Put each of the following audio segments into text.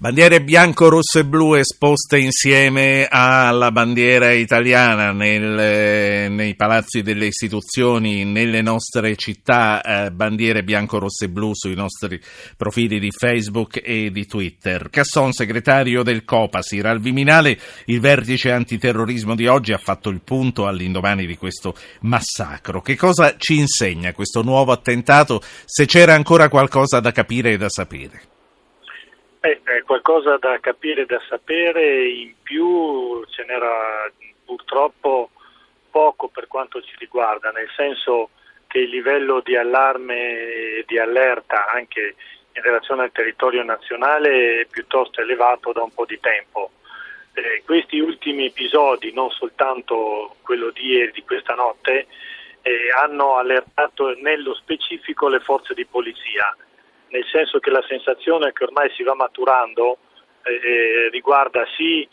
Bandiere bianco, rosso e blu esposte insieme alla bandiera italiana nel, nei palazzi delle istituzioni, nelle nostre città, eh, bandiere bianco, rosso e blu sui nostri profili di Facebook e di Twitter. Casson, segretario del Copasir, al Viminale il vertice antiterrorismo di oggi ha fatto il punto all'indomani di questo massacro. Che cosa ci insegna questo nuovo attentato, se c'era ancora qualcosa da capire e da sapere? Eh, è qualcosa da capire e da sapere, in più ce n'era purtroppo poco per quanto ci riguarda, nel senso che il livello di allarme e di allerta anche in relazione al territorio nazionale è piuttosto elevato da un po' di tempo. Eh, questi ultimi episodi, non soltanto quello di ieri, di questa notte, eh, hanno allertato nello specifico le forze di polizia nel senso che la sensazione che ormai si va maturando eh, eh, riguarda sì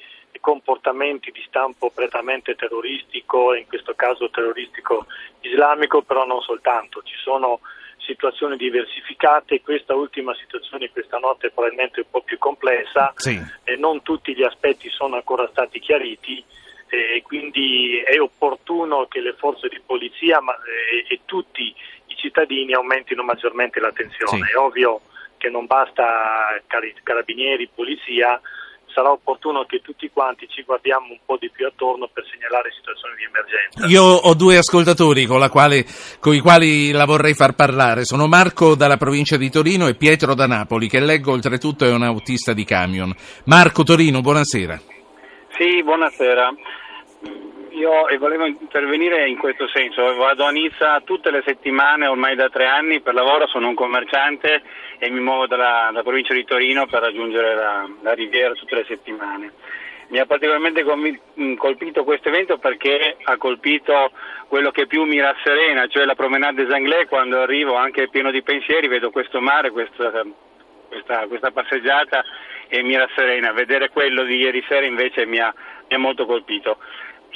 comportamenti di stampo prettamente terroristico, in questo caso terroristico islamico, però non soltanto, ci sono situazioni diversificate, questa ultima situazione questa notte è probabilmente un po' più complessa sì. e non tutti gli aspetti sono ancora stati chiariti e quindi è opportuno che le forze di polizia ma, e, e tutti cittadini aumentino maggiormente l'attenzione. Sì. È ovvio che non basta carabinieri, polizia, sarà opportuno che tutti quanti ci guardiamo un po' di più attorno per segnalare situazioni di emergenza. Io ho due ascoltatori con, quale, con, i quali la vorrei far parlare. Sono Marco dalla provincia di Torino e Pietro da Napoli, che leggo oltretutto è un autista di camion. Marco Torino, buonasera. Sì, buonasera. Io volevo intervenire in questo senso, vado a Nizza tutte le settimane, ormai da tre anni, per lavoro sono un commerciante e mi muovo dalla, dalla provincia di Torino per raggiungere la, la, riviera tutte le settimane. Mi ha particolarmente mm, colpito questo evento perché ha colpito quello che più mi rasserena, cioè la promenade des Anglais, quando arrivo anche pieno di pensieri, vedo questo mare, questa, questa, questa passeggiata e mi rasserena. Vedere quello di ieri sera invece mi ha, mi ha molto colpito.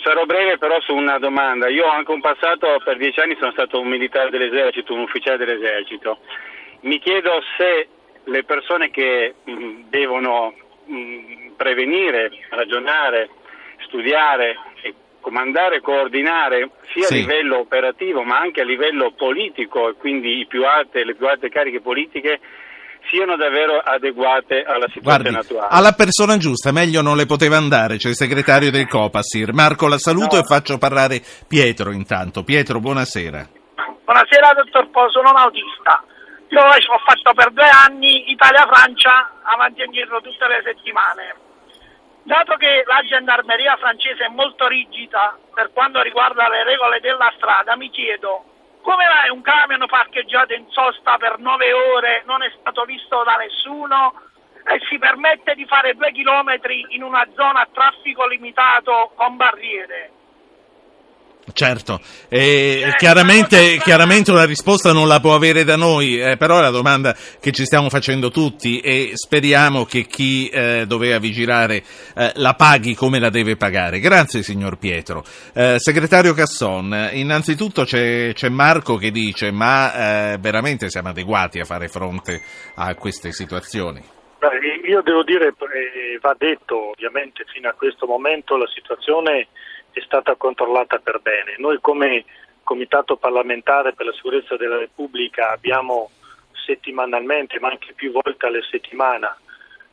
Sarò breve però su una domanda. Io ho anche un passato, per dieci anni sono stato un militare dell'esercito, un ufficiale dell'esercito. Mi chiedo se le persone che mh, mm, devono mh, mm, prevenire, ragionare, studiare e comandare, coordinare sia sì. a livello operativo ma anche a livello politico e quindi più alte, le più alte cariche politiche siano davvero adeguate alla situazione Guardi, attuale. Alla persona giusta, meglio non le poteva andare, c'è il segretario del Copasir. Marco, la saluto no. e faccio parlare Pietro intanto. Pietro, buonasera. Buonasera, dottor Po, sono un autista. Io ho fatto per due anni Italia-Francia avanti e indietro tutte le settimane. Dato che la gendarmeria francese è molto rigida per quanto riguarda le regole della strada, mi chiedo come mai un camion parcheggiato in sosta per nove ore non è stato visto da nessuno e si permette di fare due chilometri in una zona a traffico limitato con barriere? Certo, e eh, chiaramente, chiaramente, una risposta non la può avere da noi, eh, però è la domanda che ci stiamo facendo tutti e speriamo che chi eh, doveva vigilare eh, la paghi come la deve pagare. Grazie signor Pietro. Eh, segretario Casson, innanzitutto c'è, c'è, Marco che dice ma eh, veramente siamo adeguati a fare fronte a queste situazioni? io devo dire, va detto ovviamente fino a questo momento la situazione è stata controllata per bene. Noi come Comitato parlamentare per la sicurezza della Repubblica abbiamo settimanalmente, ma anche più volte alla settimana,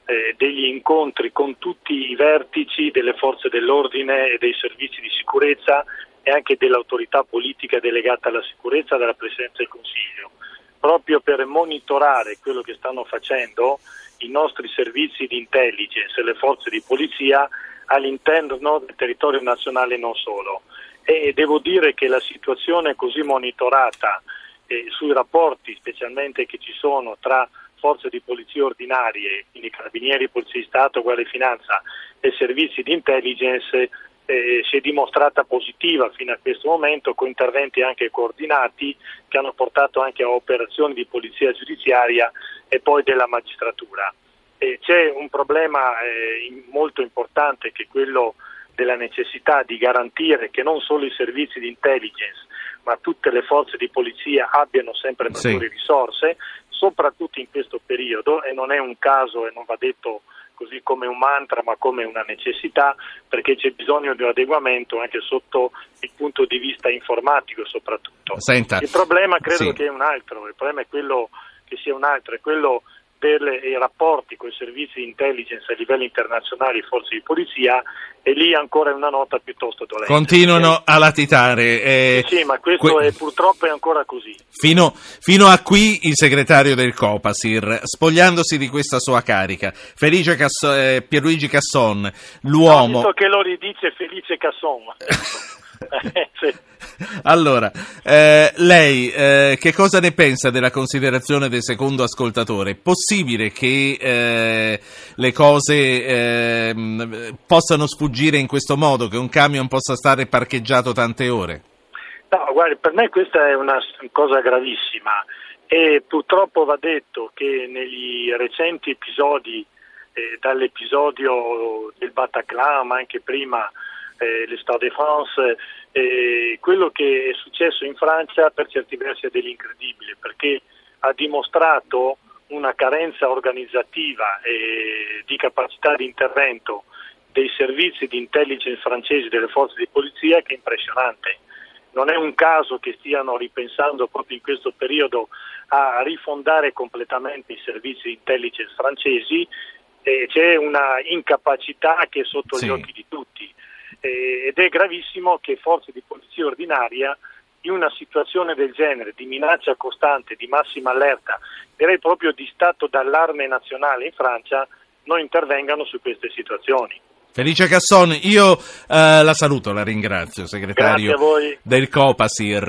eh, degli incontri con tutti i vertici delle forze dell'ordine e dei servizi di sicurezza e anche dell'autorità politica delegata alla sicurezza dalla Presidenza del Consiglio, proprio per monitorare quello che stanno facendo i nostri servizi di intelligence e le forze di polizia all'interno del territorio nazionale non solo. E devo dire che la situazione così monitorata eh, sui rapporti specialmente che ci sono tra forze di polizia ordinarie, quindi carabinieri, polizia di Stato, guardia di finanza e servizi di intelligence eh, si è dimostrata positiva fino a questo momento con interventi anche coordinati che hanno portato anche a operazioni di polizia giudiziaria e poi della magistratura. Eh, c'è un problema eh, molto importante che è quello della necessità di garantire che non solo i servizi di intelligence ma tutte le forze di polizia abbiano sempre maggiori sì. risorse, soprattutto in questo periodo e non è un caso e non va detto così come un mantra ma come una necessità perché c'è bisogno di un adeguamento anche sotto il punto di vista informatico soprattutto. Senta, il problema credo sì. che è un altro, il problema è quello che sia un altro, è quello per i rapporti con i servizi di intelligence a livello internazionale e forze di polizia e lì ancora è una nota piuttosto dolente. Continuano a latitare. Eh, sì, ma questo que- è, purtroppo è ancora così. Fino, fino, a qui il segretario del Copasir, spogliandosi di questa sua carica, Felice Casso- eh, Pierluigi Casson, l'uomo... No, che lo ridice Felice Casson. Allora, eh, lei eh, che cosa ne pensa della considerazione del secondo ascoltatore? È possibile che eh, le cose ehm, possano sfuggire in questo modo, che un camion possa stare parcheggiato tante ore? No, guardi, per me questa è una cosa gravissima e purtroppo va detto che negli recenti episodi, eh, dall'episodio del Bataclan, ma anche prima eh, l'Estade de France, eh, quello che è successo in Francia per certi versi è dell'incredibile perché ha dimostrato una carenza organizzativa e di capacità di intervento dei servizi di intelligence francesi delle forze di polizia che è impressionante. Non è un caso che stiano ripensando proprio in questo periodo a rifondare completamente i servizi di intelligence francesi e c'è una incapacità che è sotto sì. gli occhi di tutti ed è gravissimo che forze di polizia ordinaria in una situazione del genere, di minaccia costante, di massima allerta, direi proprio di stato d'allarme nazionale in Francia, non intervengano su queste situazioni. Felice Casson, io eh, la saluto, la ringrazio, segretario del Copasir.